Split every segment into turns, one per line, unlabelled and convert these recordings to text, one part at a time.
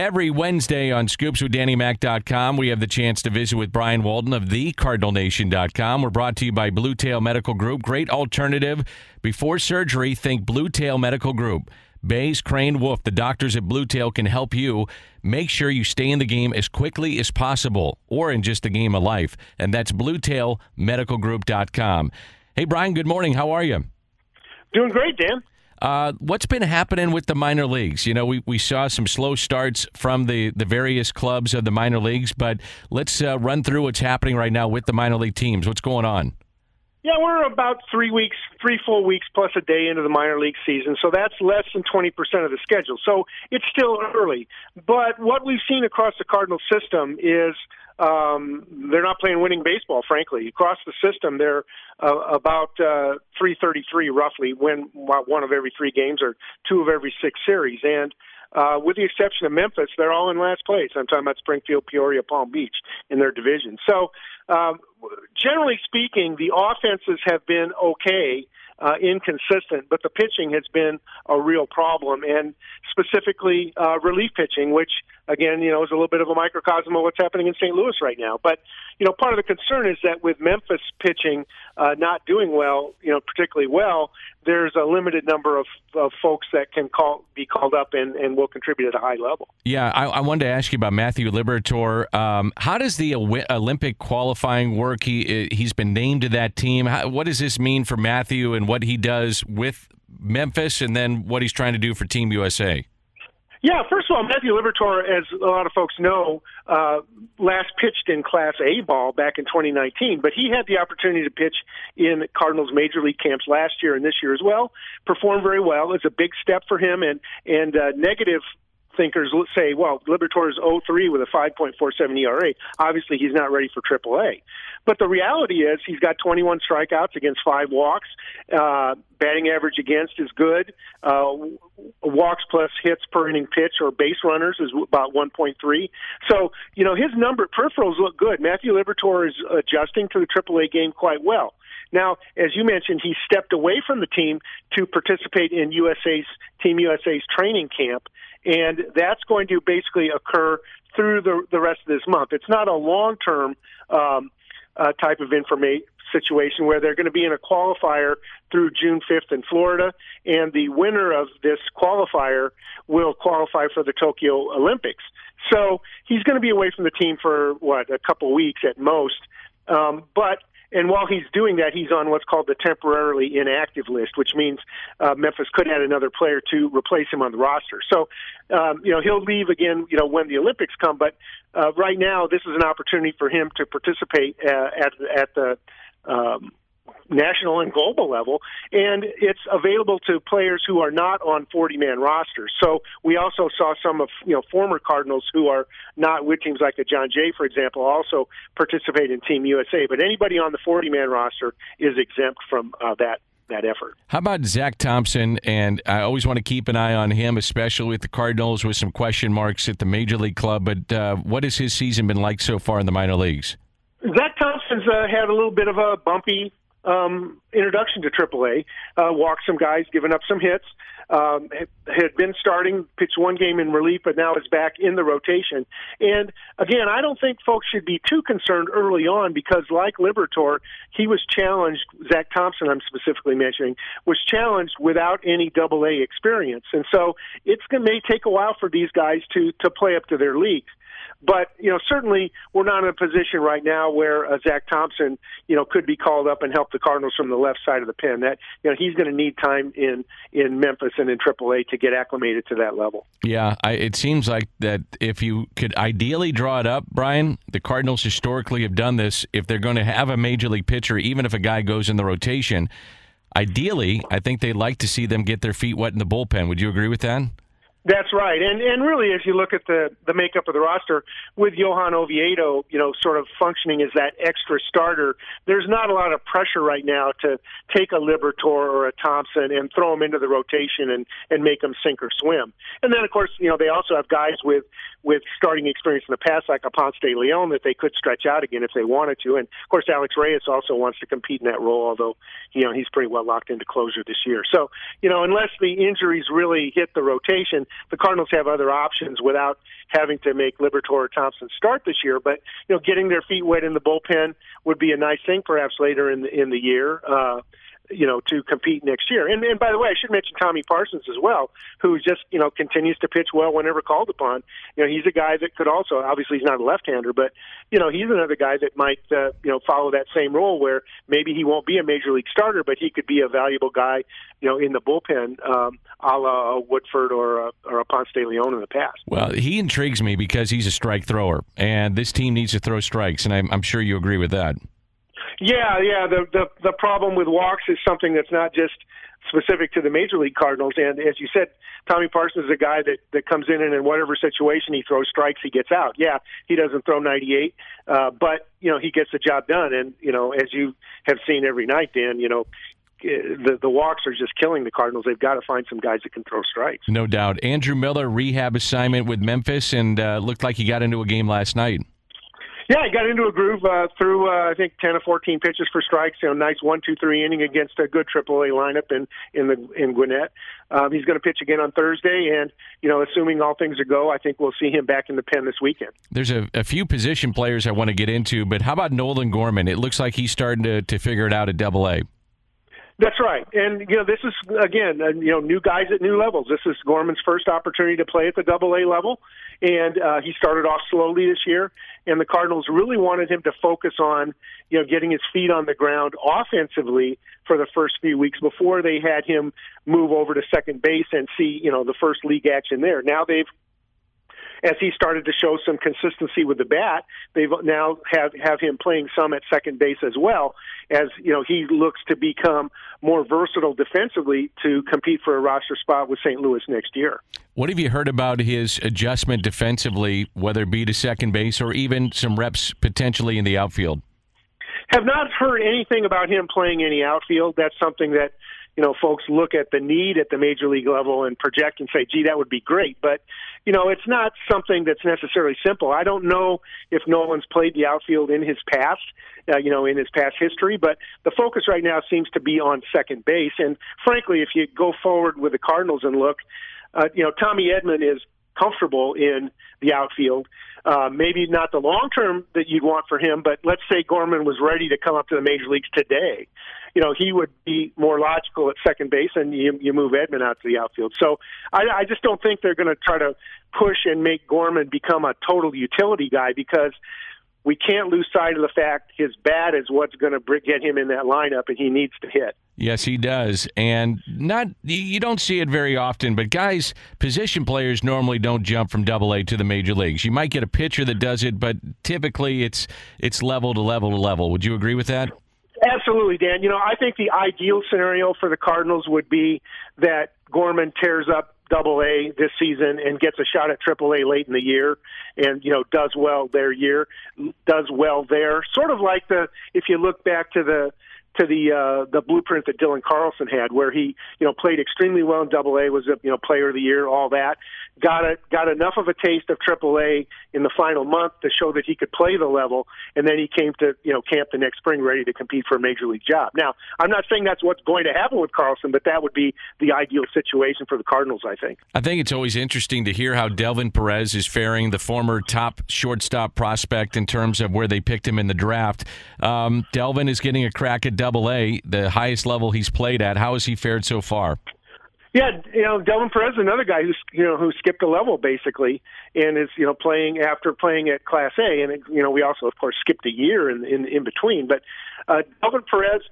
Every Wednesday on scoopswithdannymac.com, we have the chance to visit with Brian Walton of thecardinalnation.com. We're brought to you by Blue Tail Medical Group. Great alternative. Before surgery, think Blue Tail Medical Group. Bays, Crane, Wolf, the doctors at Blue Tail can help you make sure you stay in the game as quickly as possible or in just the game of life. And that's bluetailmedicalgroup.com. Hey, Brian, good morning. How are you?
Doing great, Dan.
Uh, what's been happening with the minor leagues? You know, we, we saw some slow starts from the, the various clubs of the minor leagues, but let's uh, run through what's happening right now with the minor league teams. What's going on?
Yeah, we're about three weeks, three full weeks plus a day into the minor league season, so that's less than 20% of the schedule. So it's still early. But what we've seen across the Cardinal system is um, they're not playing winning baseball, frankly. Across the system, they're uh, about uh, 333 roughly, win one of every three games or two of every six series. And uh, with the exception of Memphis, they're all in last place. I'm talking about Springfield, Peoria, Palm Beach in their division. So, um, generally speaking, the offenses have been okay uh, inconsistent, but the pitching has been a real problem, and specifically uh, relief pitching, which again, you know, is a little bit of a microcosm of what's happening in St. Louis right now. But you know, part of the concern is that with Memphis pitching uh, not doing well, you know, particularly well, there's a limited number of, of folks that can call be called up and, and will contribute at a high level.
Yeah, I, I wanted to ask you about Matthew Liberatore. Um, how does the Olympic qualifying work? He he's been named to that team. How, what does this mean for Matthew and what he does with Memphis, and then what he's trying to do for Team USA?
Yeah, first of all, Matthew Liberatore, as a lot of folks know, uh, last pitched in Class A ball back in 2019, but he had the opportunity to pitch in Cardinals major league camps last year and this year as well. Performed very well. It's a big step for him, and and uh, negative thinkers say, well, Liberatore is 0-3 with a 5.47 ERA. Obviously, he's not ready for AAA. But the reality is he's got 21 strikeouts against five walks. Uh, batting average against is good. Uh, walks plus hits per inning pitch or base runners is about 1.3. So, you know, his number peripherals look good. Matthew Liberatore is adjusting to the AAA game quite well. Now, as you mentioned, he stepped away from the team to participate in USA's Team USA's training camp, and that's going to basically occur through the the rest of this month. It's not a long term um, uh, type of information situation where they're going to be in a qualifier through June 5th in Florida, and the winner of this qualifier will qualify for the Tokyo Olympics. So he's going to be away from the team for what a couple weeks at most. Um, but and while he's doing that, he's on what's called the temporarily inactive list, which means uh, Memphis could add another player to replace him on the roster. So, um, you know, he'll leave again, you know, when the Olympics come. But uh, right now, this is an opportunity for him to participate uh, at at the um, national and global level, and it's available to players who are not on 40-man rosters. So we also saw some of you know former Cardinals who are not with teams like a Jon Jay, for example, also participate in Team USA. But anybody on the 40-man roster is exempt from uh, that that effort.
How about Zack Thompson? And I always want to keep an eye on him, especially with the Cardinals, with some question marks at the major league club. But uh, what has his season been like so far in the minor leagues?
Zack Thompson's uh, had a little bit of a bumpy um, introduction to AAA. Uh, walked some guys, given up some hits. Um, had been starting, pitched one game in relief, but now is back in the rotation. And again, I don't think folks should be too concerned early on because, like Liberatore, he was challenged. Zack Thompson, I'm specifically mentioning, was challenged without any Double A experience, and so it's going may take a while for these guys to to play up to their leagues. But you know, certainly we're not in a position right now where uh, Zack Thompson, you know, could be called up and help the Cardinals from the left side of the pen. That you know, he's going to need time in in Memphis and in AAA to get acclimated to that level.
Yeah, I, it seems like that if you could ideally draw it up, Brian, the Cardinals historically have done this. If they're going to have a major league pitcher, even if a guy goes in the rotation, ideally, I think they'd like to see them get their feet wet in the bullpen. Would you agree with that?
That's right, and and really, as you look at the the makeup of the roster, with Johan Oviedo, you know, sort of functioning as that extra starter, there's not a lot of pressure right now to take a Liberatore or a Thompson and throw them into the rotation and and make them sink or swim. And then, of course, you know, they also have guys with with starting experience in the past, like a Ponce de Leon, that they could stretch out again if they wanted to. And of course, Alex Reyes also wants to compete in that role, although you know he's pretty well locked into closer this year. So, you know, unless the injuries really hit the rotation the Cardinals have other options without having to make Liberatore or Thompson start this year. But you know, getting their feet wet in the bullpen would be a nice thing, perhaps later in the in the year. Uh, you know, to compete next year. And, and by the way, I should mention Tommy Parsons as well, who just, you know, continues to pitch well whenever called upon. You know, he's a guy that could also, obviously he's not a left-hander, but, you know, he's another guy that might, uh, you know, follow that same role where maybe he won't be a major league starter, but he could be a valuable guy, you know, in the bullpen, um, a la Woodford or a, or a Ponce de Leon in the past.
Well, he intrigues me because he's a strike thrower, and this team needs to throw strikes, and I'm, I'm sure you agree with that.
Yeah, yeah. The the the problem with walks is something that's not just specific to the major league Cardinals. And as you said, Tommy Parsons is a guy that that comes in and in whatever situation he throws strikes, he gets out. Yeah, he doesn't throw 98, uh, but you know he gets the job done. And you know, as you have seen every night, Dan, you know. eh, The the walks are just killing the Cardinals. They've got to find some guys that can throw strikes.
No doubt. Andrew Miller rehab assignment with Memphis, and uh, looked like he got into a game last night.
Yeah, he got into a groove uh, through uh, I think ten or fourteen pitches for strikes. You know, nice one, two, three inning against a good AAA lineup in in the in Gwinnett. Um, he's going to pitch again on Thursday, and you know, assuming all things are go, I think we'll see him back in the pen this weekend.
There's a, a few position players I want to get into, but how about Nolan Gorman? It looks like he's starting to, to figure it out at Double A.
That's right, and you know this is again, uh, you know, new guys at new levels. This is Gorman's first opportunity to play at the Double A level, and uh, he started off slowly this year. And the Cardinals really wanted him to focus on, you know, getting his feet on the ground offensively for the first few weeks before they had him move over to second base and see, you know, the first league action there. Now they've as he started to show some consistency with the bat, they've now have have him playing some at second base as well. As you know, he looks to become more versatile defensively to compete for a roster spot with St. Louis next year.
What have you heard about his adjustment defensively, whether it be to second base or even some reps potentially in the outfield?
Have not heard anything about him playing any outfield. That's something that you know folks look at the need at the major league level and project and say, "Gee, that would be great." But you know, it's not something that's necessarily simple. I don't know if Nolan's played the outfield in his past, uh, you know, in his past history, but the focus right now seems to be on second base. And frankly, if you go forward with the Cardinals and look, uh, you know, Tommy Edman is comfortable in the outfield. Uh, maybe not the long term that you'd want for him, but let's say Gorman was ready to come up to the major leagues today. You know, he would be more logical at second base, and you, you move Edman out to the outfield. So I, I just don't think they're going to try to push and make Gorman become a total utility guy because we can't lose sight of the fact his bat is what's going to get him in that lineup, and he needs to hit.
Yes, he does, and not you don't see it very often. But guys, position players normally don't jump from Double A to the major leagues. You might get a pitcher that does it, but typically it's it's level to level to level. Would you agree with that?
Absolutely, Dan. You know, I think the ideal scenario for the Cardinals would be that Gorman tears up double A this season and gets a shot at triple A late in the year and you know does well their year does well there sort of like the if you look back to the to the uh, the blueprint that Dylan Carlson had, where he you know played extremely well in Double A, was a you know Player of the Year, all that. Got a got enough of a taste of Triple A in the final month to show that he could play the level, and then he came to you know camp the next spring ready to compete for a major league job. Now, I'm not saying that's what's going to happen with Carlson, but that would be the ideal situation for the Cardinals. I think.
I think it's always interesting to hear how Delvin Perez is faring, the former top shortstop prospect in terms of where they picked him in the draft. Um, Delvin is getting a crack at Double A, the highest level he's played at. How has he fared so far?
Yeah, you know, Delvin Perez is another guy who's you know who skipped a level basically, and is you know playing after playing at Class A, and you know we also of course skipped a year in in, in between. But uh, Delvin Perez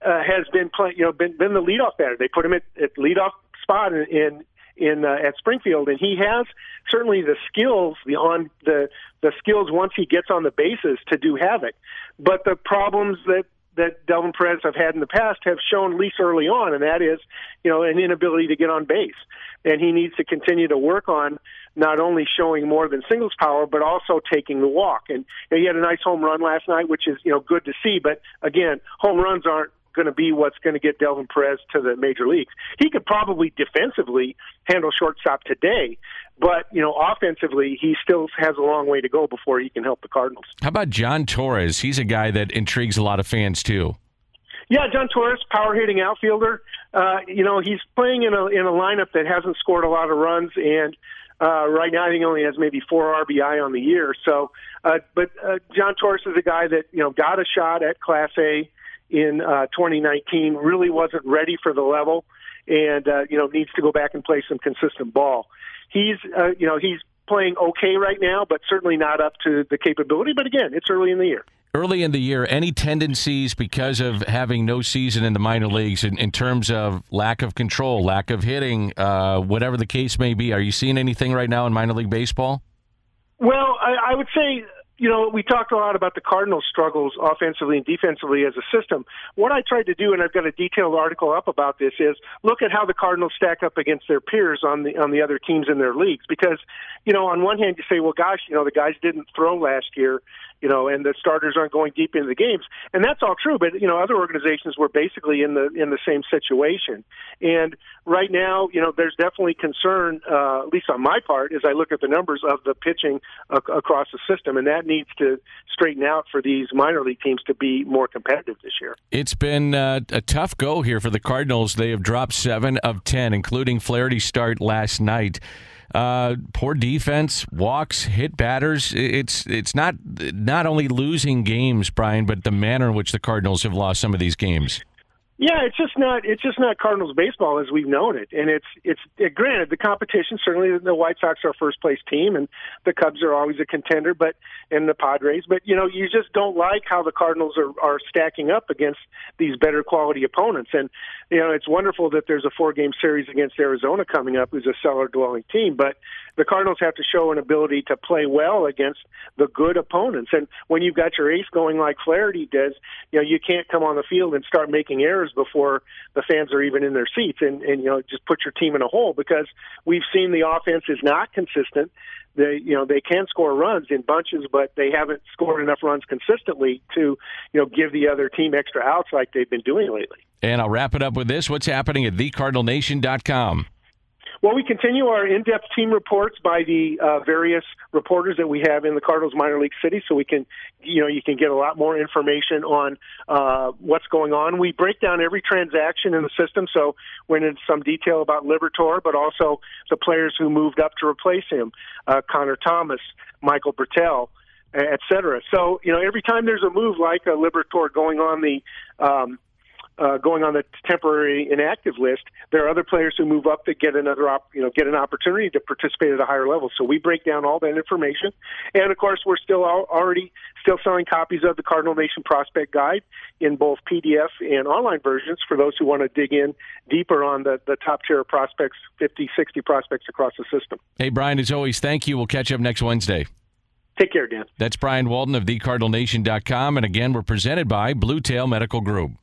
uh, has been playing, you know, been been the leadoff batter. They put him at, at leadoff spot in, in in uh, at Springfield, and he has certainly the skills, the on the the skills once he gets on the bases to do havoc. But the problems that that Delvin Perez have had in the past have shown at least early on, and that is, you know, an inability to get on base. And he needs to continue to work on not only showing more than singles power, but also taking the walk. And you know, he had a nice home run last night, which is you know good to see. But again, home runs aren't going to be what's going to get Delvin Perez to the major leagues. He could probably defensively handle shortstop today, but you know, offensively, he still has a long way to go before he can help the Cardinals.
How about Jhon Torres? He's a guy that intrigues a lot of fans too.
Yeah, Jhon Torres, power hitting outfielder. Uh, you know, he's playing in a in a lineup that hasn't scored a lot of runs, and uh, right now I think he only has maybe four RBI on the year. So, uh, but uh, Jhon Torres is a guy that you know got a shot at Class A in uh, 2019. Really wasn't ready for the level, and uh, you know needs to go back and play some consistent ball. He's uh, you know he's playing okay right now, but certainly not up to the capability. But again, it's early in the year
early in the year, any tendencies because of having no season in the minor leagues in, in terms of lack of control, lack of hitting, uh, whatever the case may be? Are you seeing anything right now in minor league baseball?
Well, I, I would say you know, we talked a lot about the Cardinals' struggles offensively and defensively as a system. What I tried to do, and I've got a detailed article up about this, is look at how the Cardinals stack up against their peers on the on the other teams in their leagues. Because, you know, on one hand, you say, well, gosh, you know, the guys didn't throw last year, you know, and the starters aren't going deep into the games, and that's all true. But you know, other organizations were basically in the in the same situation. And right now, you know, there's definitely concern, uh, at least on my part, as I look at the numbers of the pitching ac- across the system, and that needs to straighten out for these minor league teams to be more competitive this year.
It's been uh, a tough go here for the Cardinals. They have dropped seven of ten, including Flaherty's start last night. Uh, poor defense, walks, hit batters. It's it's not not only losing games, Brian, but the manner in which the Cardinals have lost some of these games.
Yeah, it's just not it's just not Cardinals baseball as we've known it, and it's it's it, granted the competition certainly the White Sox are first place team, and the Cubs are always a contender, but and the Padres, but you know you just don't like how the Cardinals are are stacking up against these better quality opponents, and you know it's wonderful that there's a four game series against Arizona coming up, who's a cellar dwelling team, but the Cardinals have to show an ability to play well against the good opponents. And when you've got your ace going like Flaherty does, you know, you can't come on the field and start making errors before the fans are even in their seats and, and you know, just put your team in a hole because we've seen the offense is not consistent. They, you know, they can score runs in bunches, but they haven't scored enough runs consistently to, you know, give the other team extra outs like they've been doing lately.
And I'll wrap it up with this. What's happening at thecardinalnation.com?
Well, we continue our in-depth team reports by the uh, various reporters that we have in the Cardinals minor league city, so we can, you know, you can get a lot more information on uh, what's going on. We break down every transaction in the system, so went into some detail about Liberatore, but also the players who moved up to replace him, uh, Connor Thomas, Michael Bertel, et cetera. So, you know, every time there's a move like a Liberatore going on the um, uh, going on the temporary inactive list, there are other players who move up that get another op- you know get an opportunity to participate at a higher level. So we break down all that information, and of course we're still already still selling copies of the Cardinal Nation Prospect Guide in both PDF and online versions for those who want to dig in deeper on the the top tier prospects, 50, 60 prospects across the system.
Hey Brian, as always, thank you. We'll catch up next Wednesday.
Take care, Dan.
That's Brian Walton of thecardinalnation.com. And again, we're presented by Blue Tail Medical Group.